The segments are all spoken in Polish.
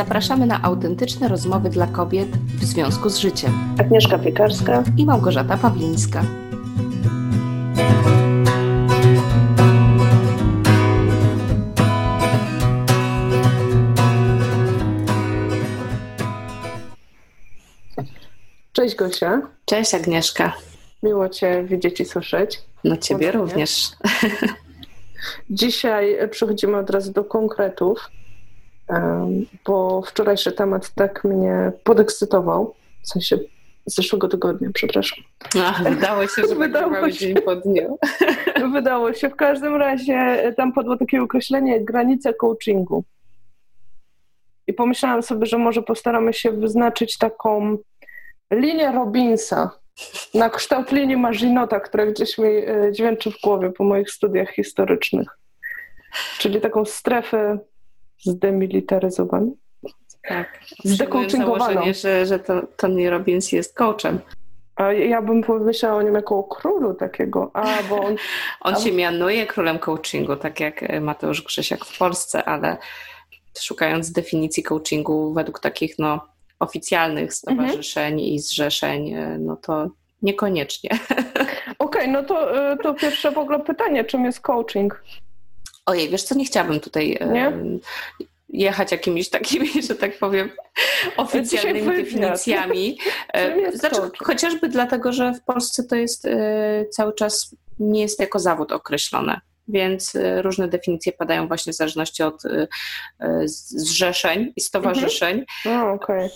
zapraszamy na autentyczne rozmowy dla kobiet w związku z życiem. Agnieszka Piekarska i Małgorzata Pawlińska. Cześć Gosia. Cześć Agnieszka. Miło Cię widzieć i słyszeć. No Ciebie również. Dzisiaj przechodzimy od razu do konkretów, bo wczorajszy temat tak mnie podekscytował, w sensie zeszłego tygodnia, przepraszam. Ach, wydało się, że wydało się. dzień po dniu. Wydało się. W każdym razie tam padło takie określenie granice coachingu. I pomyślałam sobie, że może postaramy się wyznaczyć taką linię Robinsa, na kształt linii Marzinota, która gdzieś mi e, dźwięczy w głowie po moich studiach historycznych. Czyli taką strefę zdemilitaryzowaną. Tak. Zdecoachingowaną. że, że to Tony Robbins jest coachem. A ja bym pomyślała o nim jako o królu takiego. A, bo on, on się mianuje królem coachingu, tak jak Mateusz Grzesiak w Polsce, ale szukając definicji coachingu według takich no, oficjalnych stowarzyszeń mhm. i zrzeszeń, no to niekoniecznie. Okej, okay, no to, e, to pierwsze w ogóle pytanie, czym jest coaching? Ojej, wiesz co, nie chciałabym tutaj e, nie? jechać jakimiś takimi, że tak powiem, oficjalnymi definicjami. Znaczy, chociażby dlatego, że w Polsce to jest cały czas nie jest jako zawód określone więc y, różne definicje padają właśnie w zależności od zrzeszeń i stowarzyszeń. Mhm. Oh, okay.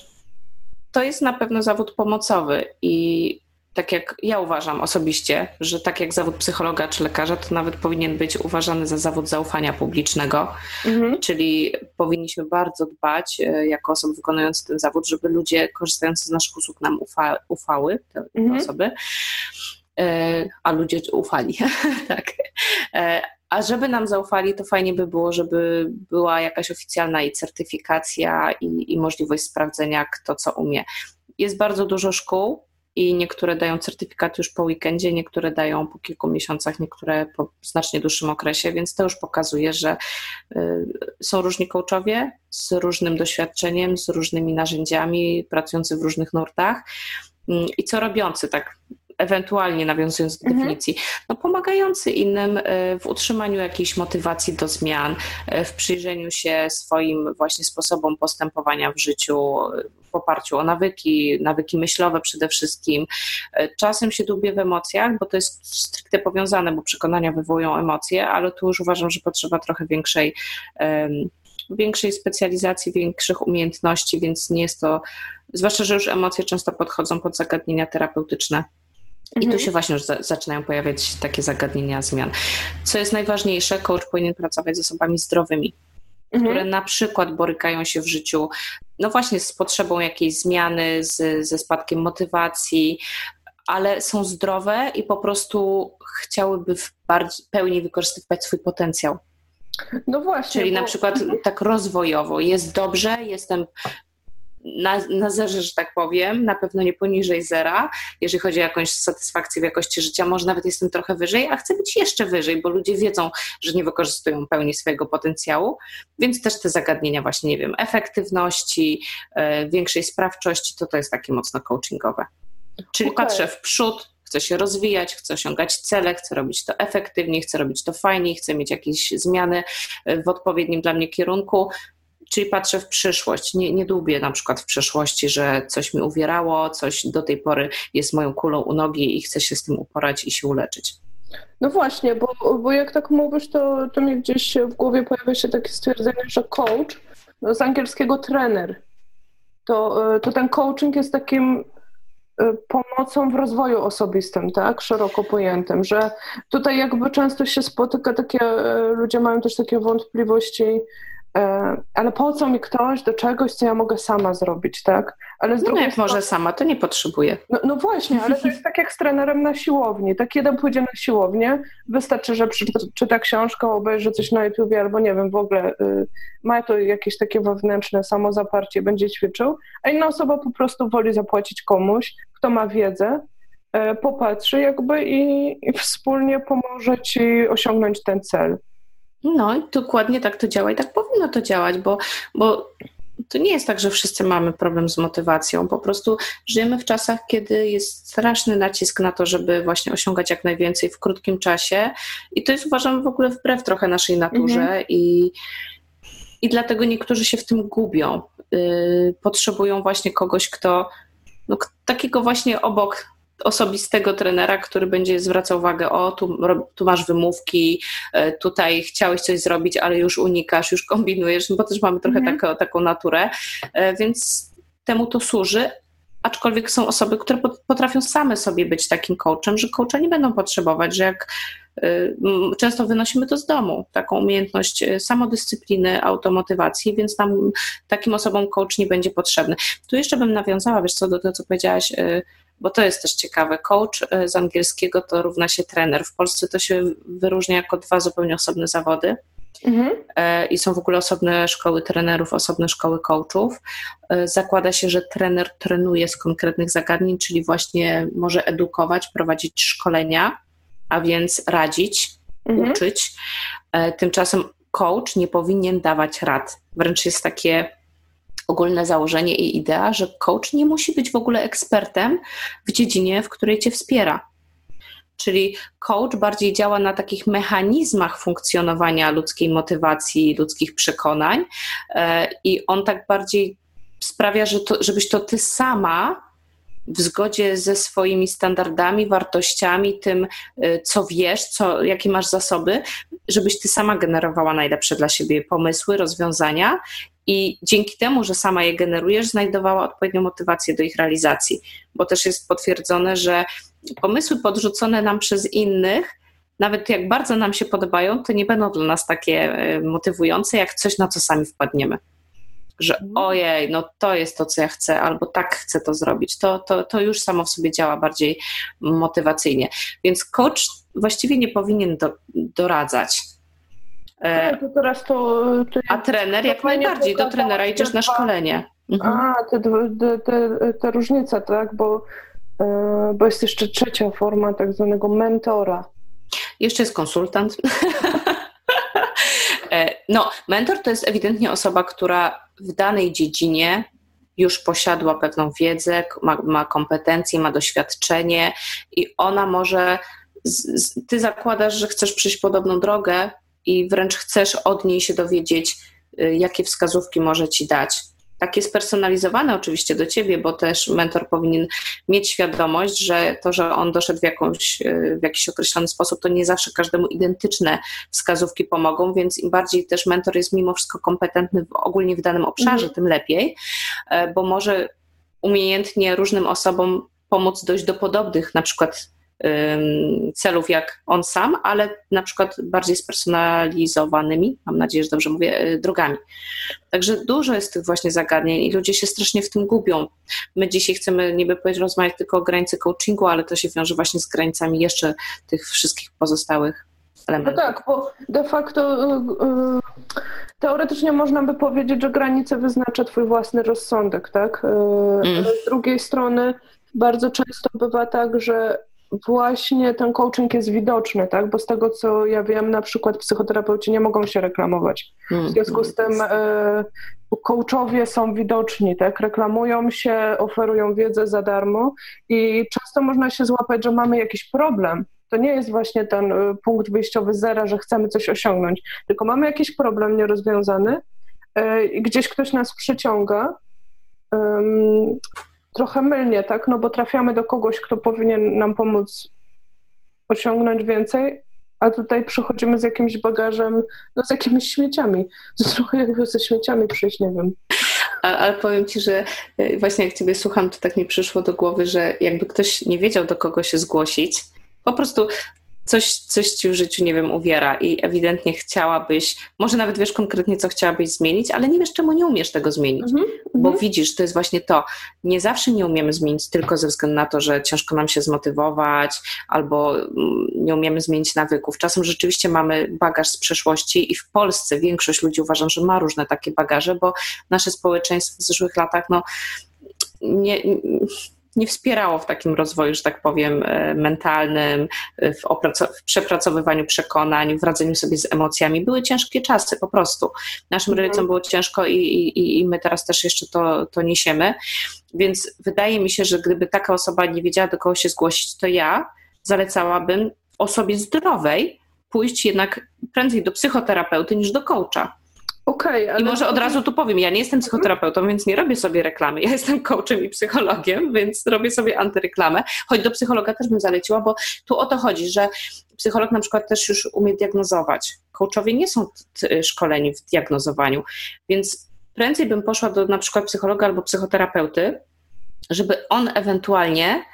To jest na pewno zawód pomocowy i tak jak ja uważam osobiście, że tak jak zawód psychologa czy lekarza, to nawet powinien być uważany za zawód zaufania publicznego, mhm. czyli powinniśmy bardzo dbać jako osoby wykonujące ten zawód, żeby ludzie korzystający z naszych usług nam ufa, ufały, te, mhm. osoby, E, a ludzie ufali, tak. E, a żeby nam zaufali, to fajnie by było, żeby była jakaś oficjalna i certyfikacja i, i możliwość sprawdzenia, kto co umie. Jest bardzo dużo szkół, i niektóre dają certyfikat już po weekendzie, niektóre dają po kilku miesiącach, niektóre po znacznie dłuższym okresie, więc to już pokazuje, że y, są różni coachowie z różnym doświadczeniem, z różnymi narzędziami, pracujący w różnych nurtach mm, i co robiący tak ewentualnie nawiązując do mhm. definicji, no pomagający innym e, w utrzymaniu jakiejś motywacji do zmian, e, w przyjrzeniu się swoim właśnie sposobom postępowania w życiu, w oparciu o nawyki, nawyki myślowe przede wszystkim. E, czasem się dłubię w emocjach, bo to jest stricte powiązane, bo przekonania wywołują emocje, ale tu już uważam, że potrzeba trochę większej większej specjalizacji, większych umiejętności, więc nie jest to, zwłaszcza, że już emocje często podchodzą pod zagadnienia terapeutyczne. I tu mhm. się właśnie już za, zaczynają pojawiać takie zagadnienia zmian. Co jest najważniejsze, coach powinien pracować z osobami zdrowymi, mhm. które na przykład borykają się w życiu, no właśnie z potrzebą jakiejś zmiany, z, ze spadkiem motywacji, ale są zdrowe i po prostu chciałyby w bardziej, pełni wykorzystywać swój potencjał. No właśnie. Czyli bo... na przykład tak rozwojowo. Jest dobrze, jestem na, na zerze, że tak powiem, na pewno nie poniżej zera, jeżeli chodzi o jakąś satysfakcję w jakości życia, może nawet jestem trochę wyżej, a chcę być jeszcze wyżej, bo ludzie wiedzą, że nie wykorzystują pełni swojego potencjału, więc też te zagadnienia właśnie, nie wiem, efektywności, yy, większej sprawczości, to to jest takie mocno coachingowe. Czyli okay. patrzę w przód, chcę się rozwijać, chcę osiągać cele, chcę robić to efektywniej, chcę robić to fajniej, chcę mieć jakieś zmiany e, w odpowiednim dla mnie kierunku, Czyli patrzę w przyszłość, nie, nie dłubię na przykład w przeszłości, że coś mi uwierało, coś do tej pory jest moją kulą u nogi i chcę się z tym uporać i się uleczyć. No właśnie, bo, bo jak tak mówisz, to, to mi gdzieś w głowie pojawia się takie stwierdzenie, że coach, no z angielskiego trener, to, to ten coaching jest takim e, pomocą w rozwoju osobistym, tak, szeroko pojętym, że tutaj jakby często się spotyka takie, e, ludzie mają też takie wątpliwości, E, ale po co mi ktoś do czegoś, co ja mogę sama zrobić, tak? Ale z no jak strony... może sama, to nie potrzebuje. No, no, właśnie, ale to jest tak jak z trenerem na siłowni. Tak jeden pójdzie na siłownię, wystarczy, że przeczyta książkę, obejrzy coś na YouTubie albo nie wiem, w ogóle y, ma to jakieś takie wewnętrzne samozaparcie, będzie ćwiczył, a inna osoba po prostu woli zapłacić komuś, kto ma wiedzę, y, popatrzy jakby i, i wspólnie pomoże ci osiągnąć ten cel. No i dokładnie tak to działa i tak powinno to działać, bo, bo to nie jest tak, że wszyscy mamy problem z motywacją. Po prostu żyjemy w czasach, kiedy jest straszny nacisk na to, żeby właśnie osiągać jak najwięcej w krótkim czasie. I to jest uważam w ogóle wbrew trochę naszej naturze mhm. i, i dlatego niektórzy się w tym gubią. Yy, potrzebują właśnie kogoś, kto no, takiego właśnie obok osobistego trenera, który będzie zwracał uwagę, o tu, tu, masz wymówki, e, tutaj chciałeś coś zrobić, ale już unikasz, już kombinujesz, bo też mamy trochę mhm. taką, taką naturę, e, więc temu to służy, aczkolwiek są osoby, które potrafią same sobie być takim coachem, że coacha nie będą potrzebować, że jak e, często wynosimy to z domu, taką umiejętność samodyscypliny, automotywacji, więc nam takim osobom coach nie będzie potrzebny. Tu jeszcze bym nawiązała, wiesz co, do tego, co powiedziałaś, bo to jest też ciekawe. Coach e, z angielskiego to równa się trener. W Polsce to się wyróżnia jako dwa zupełnie osobne zawody. Mhm. E, I są w ogóle osobne szkoły trenerów, osobne szkoły coachów. E, zakłada się, że trener trenuje z konkretnych zagadnień, czyli właśnie może edukować, prowadzić szkolenia, a więc radzić, mhm. uczyć. Tymczasem coach nie powinien dawać rad. Wręcz jest takie ogólne założenie i idea, że coach nie musi być w ogóle ekspertem w dziedzinie, w której cię wspiera. Czyli coach bardziej działa na takich mechanizmach funkcjonowania ludzkiej motywacji, ludzkich przekonań, e, i on tak bardziej sprawia, że to, żebyś to ty sama w zgodzie ze swoimi standardami, wartościami, tym, e, co wiesz, co, jakie masz zasoby, żebyś ty sama generowała najlepsze dla siebie pomysły, rozwiązania i dzięki temu, że sama je generujesz, znajdowała odpowiednią motywację do ich realizacji, bo też jest potwierdzone, że pomysły podrzucone nam przez innych, nawet jak bardzo nam się podobają, to nie będą dla nas takie e, motywujące, jak coś, na co sami wpadniemy. Że mhm. ojej, no to jest to, co ja chcę, albo tak chcę to zrobić. To, to, to już samo w sobie działa bardziej motywacyjnie. Więc coach właściwie nie powinien do, doradzać E, to teraz to, to A trener jak najbardziej, do trenera idziesz na szkolenie. Mhm. A, te, te, te, te różnice, tak, bo, e, bo jest jeszcze trzecia forma tak zwanego mentora. Jeszcze jest konsultant. E, no, mentor to jest ewidentnie osoba, która w danej dziedzinie już posiadła pewną wiedzę, ma, ma kompetencje, ma doświadczenie i ona może. Z, z, ty zakładasz, że chcesz przyjść podobną drogę, i wręcz chcesz od niej się dowiedzieć, y, jakie wskazówki może ci dać. Takie spersonalizowane oczywiście do ciebie, bo też mentor powinien mieć świadomość, że to, że on doszedł w, jakąś, y, w jakiś określony sposób, to nie zawsze każdemu identyczne wskazówki pomogą, więc im bardziej też mentor jest mimo wszystko kompetentny w, ogólnie w danym obszarze, mhm. tym lepiej, e, bo może umiejętnie różnym osobom pomóc dojść do podobnych, na przykład celów jak on sam, ale na przykład bardziej spersonalizowanymi, mam nadzieję, że dobrze mówię, y, drogami. Także dużo jest tych właśnie zagadnień i ludzie się strasznie w tym gubią. My dzisiaj chcemy niby powiedzieć rozmawiać tylko o granicy coachingu, ale to się wiąże właśnie z granicami jeszcze tych wszystkich pozostałych elementów. No tak, bo de facto yy, teoretycznie można by powiedzieć, że granice wyznacza twój własny rozsądek, tak? Mm. Z drugiej strony bardzo często bywa tak, że właśnie ten coaching jest widoczny, tak? Bo z tego, co ja wiem, na przykład psychoterapeuci nie mogą się reklamować. W związku z tym e, coachowie są widoczni, tak? Reklamują się, oferują wiedzę za darmo i często można się złapać, że mamy jakiś problem. To nie jest właśnie ten e, punkt wyjściowy zera, że chcemy coś osiągnąć, tylko mamy jakiś problem nierozwiązany e, i gdzieś ktoś nas przyciąga trochę mylnie, tak? No bo trafiamy do kogoś, kto powinien nam pomóc osiągnąć więcej, a tutaj przychodzimy z jakimś bagażem, no z jakimiś śmieciami. To trochę jakby ze śmieciami przyjść, nie wiem. Ale powiem Ci, że e, właśnie jak Ciebie słucham, to tak mi przyszło do głowy, że jakby ktoś nie wiedział, do kogo się zgłosić, po prostu coś, coś ci w życiu, nie wiem, uwiera i ewidentnie chciałabyś, może nawet wiesz konkretnie, co chciałabyś zmienić, ale nie wiesz, czemu nie umiesz tego zmienić, mm -hmm. bo widzisz, to jest właśnie to, nie zawsze nie umiemy zmienić tylko ze względu na to, że ciężko nam się zmotywować albo mm, nie umiemy zmienić nawyków. Czasem rzeczywiście mamy bagaż z przeszłości i w Polsce większość ludzi uważam, że ma różne takie bagaże, bo nasze społeczeństwo w zeszłych latach, no nie, nie wspierało w takim rozwoju, że tak powiem, e, mentalnym, w, w przepracowywaniu przekonań, w radzeniu sobie z emocjami. Były ciężkie czasy po prostu. Naszym mhm. rodzicom było ciężko i, i, i my teraz też jeszcze to, to niesiemy. Więc wydaje mi się, że gdyby taka osoba nie wiedziała, do kogo się zgłosić, to ja zalecałabym osobie zdrowej pójść jednak prędzej do psychoterapeuty niż do coacha. Okay, ale... I może od razu tu powiem, ja nie jestem psychoterapeutą, więc nie robię sobie reklamy. Ja jestem coachem i psychologiem, więc robię sobie antyreklamę. Choć do psychologa też bym zaleciła, bo tu o to chodzi, że psycholog na przykład też już umie diagnozować. Coachowie nie są szkoleni w diagnozowaniu, więc prędzej bym poszła do na przykład psychologa albo psychoterapeuty, żeby on ewentualnie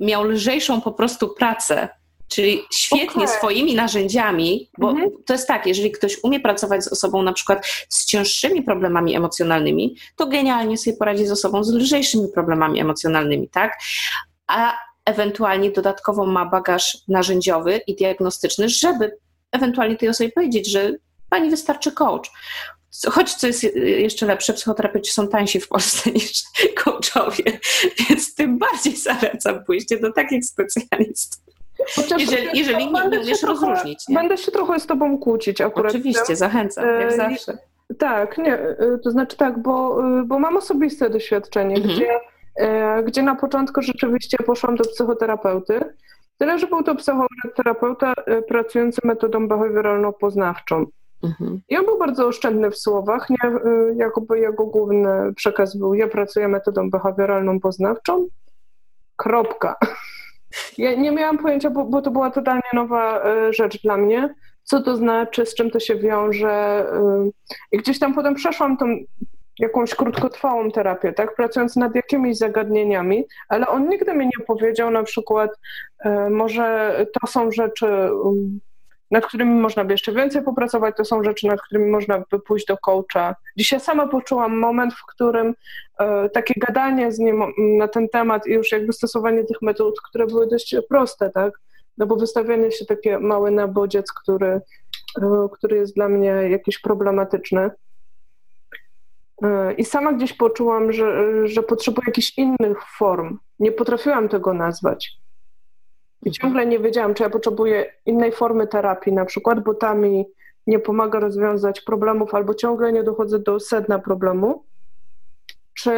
miał lżejszą po prostu pracę Czyli świetnie okay. swoimi narzędziami, bo mhm. to jest tak, jeżeli ktoś umie pracować z osobą na przykład z cięższymi problemami emocjonalnymi, to genialnie sobie poradzi z osobą z lżejszymi problemami emocjonalnymi, tak? A ewentualnie dodatkowo ma bagaż narzędziowy i diagnostyczny, żeby ewentualnie tej osobie powiedzieć, że pani wystarczy coach. Choć co jest jeszcze lepsze, psychoterapeuci są tańsi w Polsce niż coachowie, więc tym bardziej zalecam pójście do takich specjalistów. Chociaż jeżeli, jeżeli nie umiesz rozróżnić. Nie? Będę się trochę z tobą kłócić akurat. Oczywiście, zachęcam, jak e, zawsze. Tak, nie, e, to znaczy tak, bo, e, bo mam osobiste doświadczenie, mhm. gdzie, gdzie na początku rzeczywiście poszłam do psychoterapeuty, tyle, że był to psychoterapeuta pracujący metodą behawioralno-poznawczą. Mhm. I on był bardzo oszczędny w słowach, nie, jakoby jego główny przekaz był, ja pracuję metodą behawioralną poznawczą, kropka. Ja nie miałam pojęcia, bo, bo to była totalnie nowa e, rzecz dla mnie, co to znaczy, z czym to się wiąże. E, I gdzieś tam potem przeszłam tą jakąś krótkotrwałą terapię, tak, pracując nad jakimiś zagadnieniami, ale on nigdy mi nie powiedział na przykład, e, może to są rzeczy um, nad którymi można by jeszcze więcej popracować. To są rzeczy, nad którymi można by pójść do coacha. Dzisiaj sama poczułam moment, w którym e, takie gadanie z nim na ten temat i już jakby stosowanie tych metod, które były dość proste, tak? No bo wystawianie się takie mały na bodziec, który, e, który jest dla mnie jakiś problematyczny. E, I sama gdzieś poczułam, że, że potrzebuję jakichś innych form. Nie potrafiłam tego nazwać. I ciągle nie wiedziałam, czy ja potrzebuję innej formy terapii, na przykład, bo ta mi nie pomaga rozwiązać problemów, albo ciągle nie dochodzę do sedna problemu, czy,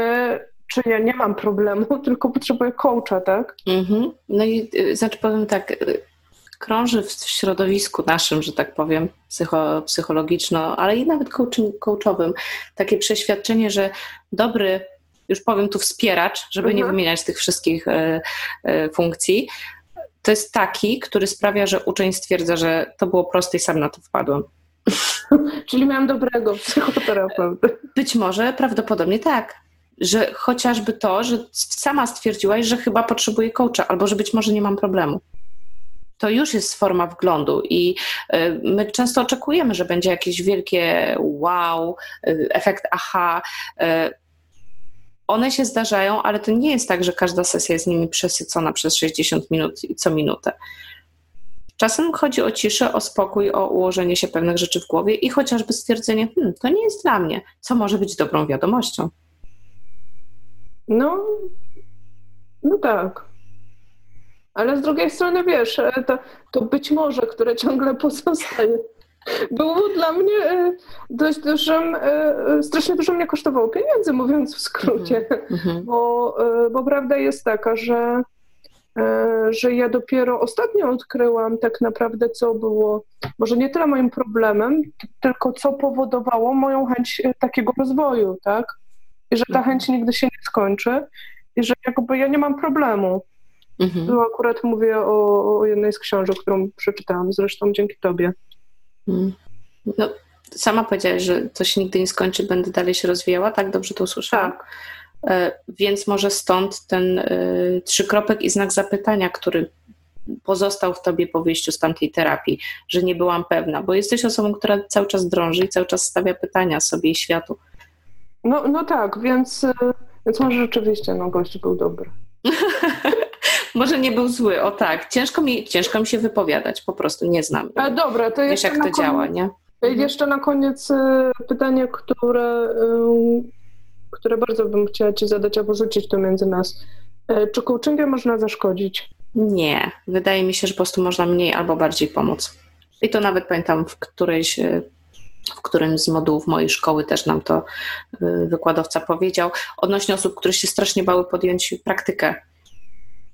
czy ja nie mam problemu, tylko potrzebuję coacha, tak? Mhm. No i y, znaczy powiem tak, y, krąży w środowisku naszym, że tak powiem, psycho, psychologiczno, ale i nawet coachowym, takie przeświadczenie, że dobry, już powiem tu wspieracz, żeby mhm. nie wymieniać tych wszystkich y, funkcji, to jest taki, który sprawia, że uczeń stwierdza, że to było proste i sam na to wpadłem. Czyli miałam dobrego psychoterapeuty. Być może, prawdopodobnie tak. Że chociażby to, że sama stwierdziłaś, że chyba potrzebuję coacha, albo że być może nie mam problemu. To już jest forma wglądu i y, my często oczekujemy, że będzie jakieś wielkie wow, y, efekt aha. One się zdarzają, ale to nie jest tak, że każda sesja jest nimi przesycona przez 60 minut i co minutę. Czasem chodzi o ciszę, o spokój, o ułożenie się pewnych rzeczy w głowie i chociażby stwierdzenie, hmm, to nie jest dla mnie, co może być dobrą wiadomością. No, no tak. Ale z drugiej strony, wiesz, e, to, to być może, które ciągle pozostaje było dla mnie e, dość dużym, e, strasznie dużo mnie kosztowało pieniędzy, mówiąc w skrócie, mm-hmm. bo, e, bo prawda jest taka, że, że ja dopiero ostatnio odkryłam tak naprawdę, co było może nie tyle moim problemem, tylko co powodowało moją chęć takiego rozwoju, tak? I że ta mhm. chęć nigdy się nie skończy i że jakby ja nie mam problemu. Mhm. Tu akurat mówię o, o jednej z książek, którą przeczytałam, zresztą dzięki tobie. Mm. No, sama powiedziałaś, że to się nigdy nie skończy, będę dalej się rozwijała, tak? Dobrze to usłyszałam? Tak. E, więc może stąd ten e, trzykropek i znak zapytania, który pozostał w tobie po wyjściu z tamtej terapii, że nie byłam pewna, bo jesteś osobą, która cały czas drąży i cały czas stawia pytania sobie i światu. No, no tak, więc, e, więc może rzeczywiście no, gość był dobry. Może nie był zły, o tak. Ciężko mi, ciężko mi się wypowiadać, po prostu nie znam. A dobra, to Wiesz, jak to koniec, działa, nie? Jeszcze na koniec y, pytanie, które, y, które bardzo bym chciała Ci zadać, albo rzucić to między nas. E, czy coachingiem można zaszkodzić? Nie. Wydaje mi się, że po prostu można mniej albo bardziej pomóc. I to nawet pamiętam w którejś e, w którymś z modułów mojej szkoły też nam to wykładowca powiedział, odnośnie osób, które się strasznie bały podjąć praktykę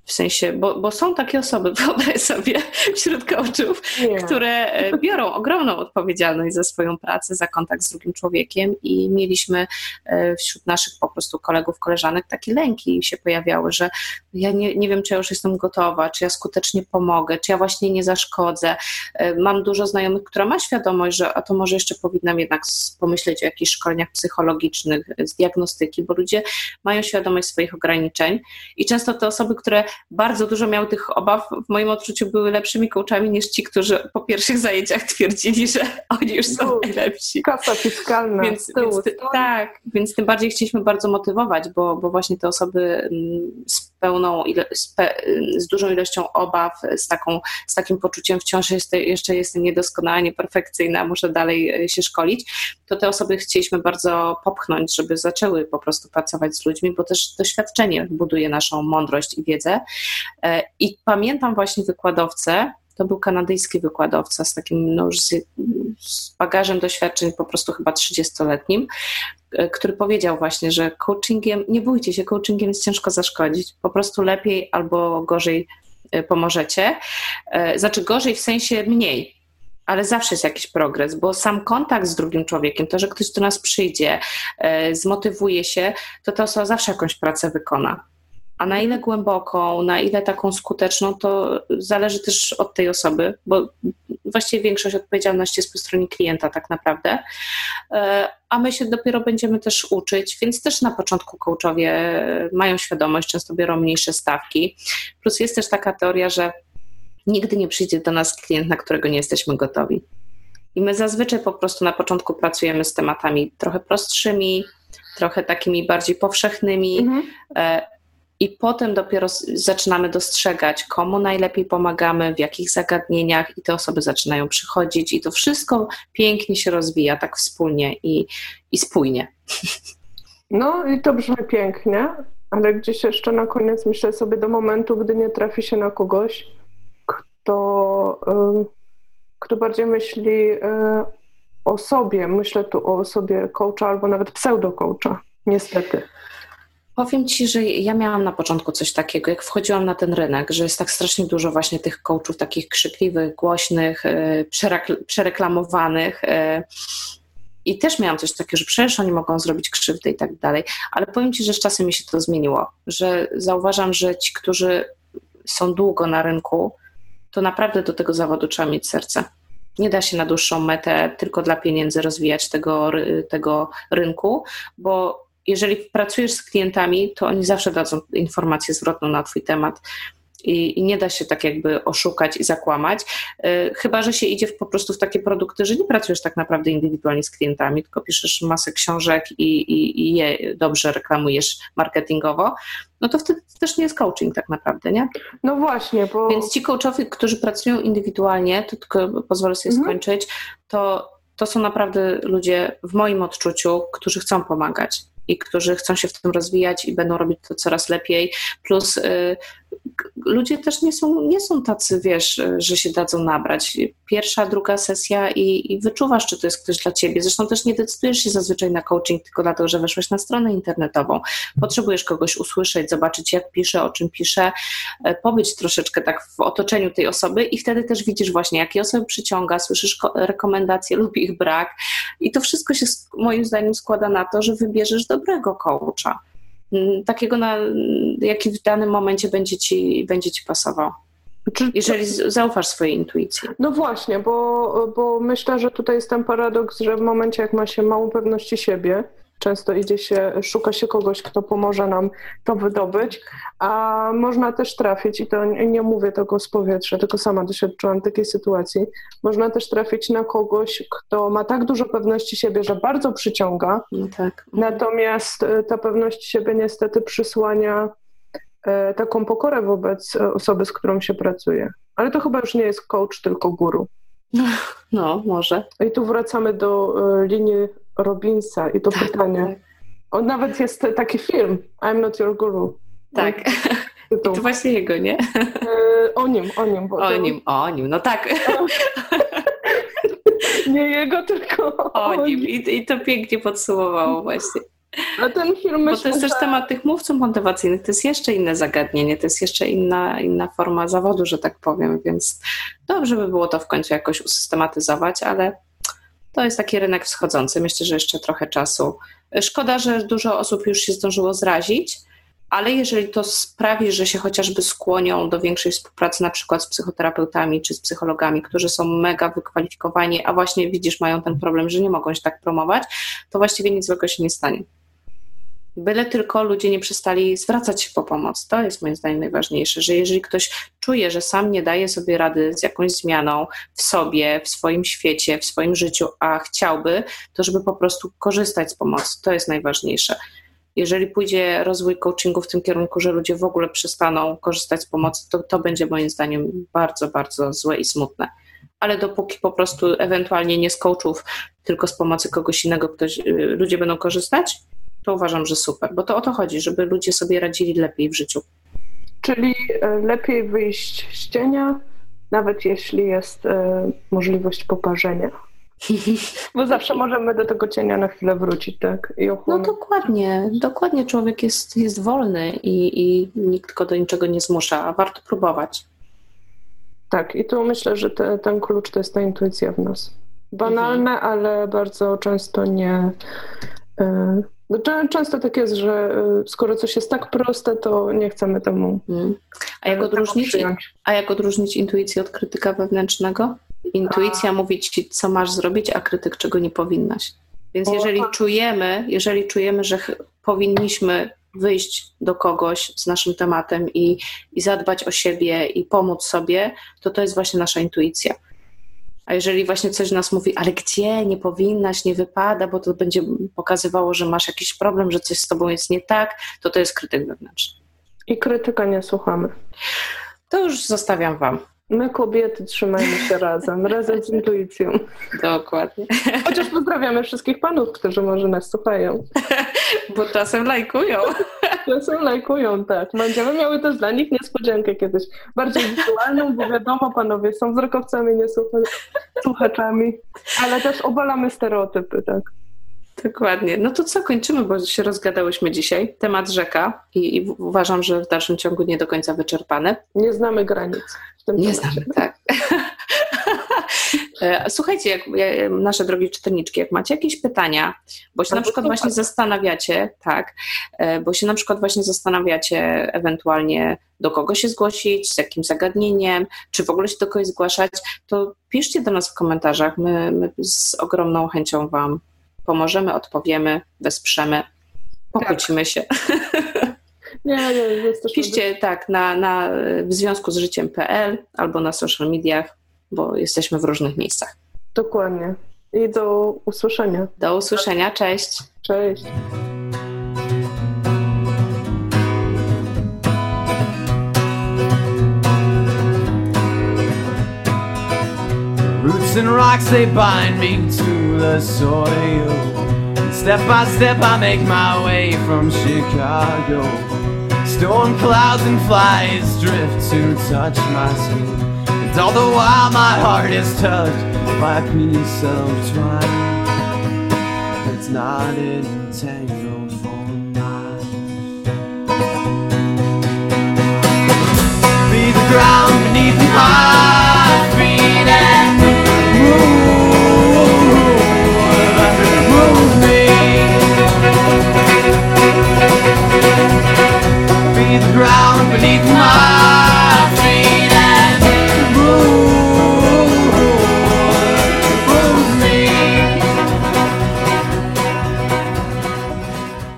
w sensie, bo, bo są takie osoby, wyobraź sobie, wśród coachów, które e, biorą ogromną odpowiedzialność za swoją pracę, za kontakt z drugim człowiekiem i mieliśmy e, wśród naszych po prostu kolegów, koleżanek takie lęki się pojawiały, że ja nie, nie wiem, czy ja już jestem gotowa, czy ja skutecznie pomogę, czy ja właśnie nie zaszkodzę. E, mam dużo znajomych, która ma świadomość, że a to może jeszcze powinnam jednak pomyśleć o jakichś szkoleniach psychologicznych, z diagnostyki, bo ludzie mają świadomość swoich ograniczeń i często te osoby, które bardzo dużo miał tych obaw, w moim odczuciu były lepszymi coachami niż ci, którzy po pierwszych zajęciach twierdzili, że oni już są no, najlepsi. Kasa fiskalna. Więc, więc, tak, więc tym bardziej chcieliśmy bardzo motywować, bo, bo właśnie te osoby mm, z pełną, z, pe, z dużą ilością obaw, z, taką, z takim poczuciem wciąż jest, jeszcze jestem niedoskonała, nieperfekcyjna, muszę dalej e, się szkolić, to te osoby chcieliśmy bardzo popchnąć, żeby zaczęły po prostu pracować z ludźmi, bo też doświadczenie buduje naszą mądrość i wiedzę. E, I pamiętam właśnie wykładowcę, to był kanadyjski wykładowca z takim no, z, z bagażem doświadczeń po prostu chyba 30-letnim, e, który powiedział właśnie, że coachingiem, nie bójcie się, coachingiem jest ciężko zaszkodzić, po prostu lepiej albo gorzej e, pomożecie. Znaczy gorzej w sensie mniej, ale zawsze jest jakiś progres, bo sam kontakt z drugim człowiekiem, to, że ktoś do nas przyjdzie, zmotywuje się, to ta osoba zawsze jakąś pracę wykona. A na ile głęboką, na ile taką skuteczną, to zależy też od tej osoby, bo właściwie większość odpowiedzialności jest po stronie klienta tak naprawdę. E, a my się dopiero będziemy też uczyć, więc też na początku coachowie mają świadomość, często biorą mniejsze stawki. Plus jest też taka teoria, że nigdy nie przyjdzie do nas klient, na którego nie jesteśmy gotowi. I my zazwyczaj po prostu na początku pracujemy z tematami trochę prostszymi, trochę takimi bardziej powszechnymi. Mhm. E, i potem dopiero zaczynamy dostrzegać, komu najlepiej pomagamy, w jakich zagadnieniach, i te osoby zaczynają przychodzić, i to wszystko pięknie się rozwija, tak wspólnie i, i spójnie. No i to brzmi pięknie, ale gdzieś jeszcze na koniec myślę sobie do momentu, gdy nie trafi się na kogoś, kto, kto bardziej myśli y, o sobie. Myślę tu o osobie coacha albo nawet pseudo-coacha, niestety. Powiem Ci, że ja miałam na początku coś takiego, jak wchodziłam na ten rynek, że jest tak strasznie dużo właśnie tych coachów takich krzykliwych, głośnych, e, przereklamowanych. E, I też miałam coś takiego, że przecież oni mogą zrobić krzywdę i tak dalej. Ale powiem Ci, że z czasem mi się to zmieniło, że zauważam, że ci, którzy są długo na rynku, to naprawdę do tego zawodu trzeba mieć serce. Nie da się na dłuższą metę tylko dla pieniędzy rozwijać tego, tego rynku, bo jeżeli pracujesz z klientami, to oni zawsze dadzą informację zwrotną na Twój temat. I, I, nie da się tak jakby oszukać i zakłamać, yy, chyba że się idzie w, po prostu w takie produkty, że nie pracujesz tak naprawdę indywidualnie z klientami, tylko piszesz masę książek i, i, i je dobrze reklamujesz marketingowo, no to wtedy też nie jest coaching tak naprawdę, nie? No właśnie, bo... Więc ci coachowie, którzy pracują indywidualnie, to tylko pozwolę sobie mhm. skończyć, to, to są naprawdę ludzie w moim odczuciu, którzy chcą pomagać i którzy chcą się w tym rozwijać i będą robić to coraz lepiej. Plus y, ludzie też nie są, nie są tacy, wiesz, że się dadzą nabrać. Pierwsza, druga sesja i, i wyczuwasz, czy to jest ktoś dla ciebie. Zresztą też nie decydujesz się zazwyczaj na coaching tylko dlatego, że weszłeś na stronę internetową. Potrzebujesz kogoś usłyszeć, zobaczyć, jak pisze, o czym pisze, e, pobyć troszeczkę tak w otoczeniu tej osoby i wtedy też widzisz właśnie, jakie osoby przyciąga, słyszysz rekomendacje lub ich brak. I to wszystko się moim zdaniem składa na to, że wybierzesz dobrego coacha. Mm, takiego, na, jaki w danym momencie będzie ci, będzie ci pasował. Czy jeżeli zaufasz swojej intuicji. No właśnie, bo, bo myślę, że tutaj jest ten paradoks, że w momencie, jak ma się małą pewności siebie, Często idzie się, szuka się kogoś, kto pomoże nam to wydobyć, a można też trafić, i to nie, mówię tego z powietrza, tylko sama doświadczyłam takiej sytuacji, można też trafić na kogoś, kto ma tak dużo pewności siebie, że bardzo przyciąga, no tak. natomiast e, ta pewność siebie niestety przysłania e, taką pokorę wobec osoby, z którą się pracuje. Ale to chyba już nie jest coach, tylko guru. No, może. I tu wracamy do e, linii Robinsa i to tak, pytanie. Tak. On nawet jest taki film, I'm not your guru. Tak. I to właśnie jego, nie? E, o nim, o nim. o nim, o nim, no tak. Nie jego, tylko o, o nim. I, I to pięknie podsumowało właśnie. A ten film Bo to jest też temat tych mówców motywacyjnych, to jest jeszcze inne zagadnienie, to jest jeszcze inna, inna forma zawodu, że tak powiem, więc dobrze by było to w końcu jakoś usystematyzować, ale to jest taki rynek wschodzący. Myślę, że jeszcze trochę czasu. Szkoda, że dużo osób już się zdążyło zrazić, ale jeżeli to sprawi, że się chociażby skłonią do większej współpracy, na przykład z psychoterapeutami czy z psychologami, którzy są mega wykwalifikowani, a właśnie widzisz, mają ten problem, że nie mogą się tak promować, to właściwie nic złego się nie stanie. Byle tylko ludzie nie przestali zwracać się po pomoc. To jest moim zdaniem najważniejsze, że jeżeli ktoś czuje, że sam nie daje sobie rady z jakąś zmianą w sobie, w swoim świecie, w swoim życiu, a chciałby, to żeby po prostu korzystać z pomocy. To jest najważniejsze. Jeżeli pójdzie rozwój coachingu w tym kierunku, że ludzie w ogóle przestaną korzystać z pomocy, to to będzie moim zdaniem bardzo, bardzo złe i smutne ale dopóki po prostu ewentualnie nie z coachów, tylko z pomocy kogoś innego ktoś, y, ludzie będą korzystać, to uważam, że super, bo to o to chodzi, żeby ludzie sobie radzili lepiej w życiu. Czyli e, lepiej wyjść z cienia, nawet jeśli jest e, możliwość poparzenia. Bo zawsze możemy do tego cienia na chwilę wrócić, tak? no dokładnie, dokładnie człowiek jest, jest wolny i, i nikt go do niczego nie zmusza, a warto próbować. Tak, i tu myślę, że te, ten klucz to jest ta intuicja w nas. Banalne, mhm. ale bardzo często nie, e, no, często tak jest, że y, skoro coś jest tak proste, to nie chcemy temu. Hmm. A, jak odróżnić, a jak odróżnić intuicję od krytyka wewnętrznego? Intuicja a... mówi ci, co masz zrobić, a krytyk, czego nie powinnaś. Więc jeżeli o, czujemy, jeżeli czujemy, że powinniśmy wyjść do kogoś z naszym tematem i, i zadbać o siebie i pomóc sobie, to to jest właśnie nasza intuicja. A jeżeli właśnie coś nas mówi, ale gdzie, nie powinnaś, nie wypada, bo to będzie pokazywało, że masz jakiś problem, że coś z tobą jest nie tak, to to jest krytyk wewnętrzny. I krytyka nie słuchamy. To już zostawiam wam. My kobiety trzymajmy się razem, razem z intuicją. Dokładnie. Chociaż pozdrawiamy wszystkich panów, którzy może nas słuchają. Bo czasem lajkują. Czasem lajkują, tak. Będziemy miały też dla nich niespodziankę kiedyś. Bardziej wizualną, bo wiadomo, panowie są wzrokowcami, nie słuchaczami. Ale też obalamy stereotypy, tak. Dokładnie. No to co, kończymy, bo się rozgadałyśmy dzisiaj. Temat rzeka i, i uważam, że w dalszym ciągu nie do końca wyczerpany. Nie znamy granic. nie znamy, tak. E, słuchajcie, jak, nasze drogie czytelniczki, jak macie jakieś pytania, bo się na przykład właśnie zastanawiacie, tak, e, bo się na przykład właśnie zastanawiacie ewentualnie do kogo się zgłosić, z jakim zagadnieniem, czy w ogóle się do kogoś zgłaszać, to piszcie do nas w komentarzach. My, my z ogromną chęcią Wam pomożemy, odpowiemy, wesprzemy, pokłócimy tak. się. Nie, nie, jest Piszcie tak na, na w związku z życiem.pl albo na social mediach, bo jesteśmy w różnych miejscach. Dokładnie. I do usłyszenia. Do usłyszenia. Cześć. Cześć. Roots and rocks they bind me to the soil. And Step by step I make my way from Chicago. Storm clouds and flies drift to touch my skin. And all the while my heart is touched by a piece of twine. It's not entangled for miles. Be the ground beneath my beneath my.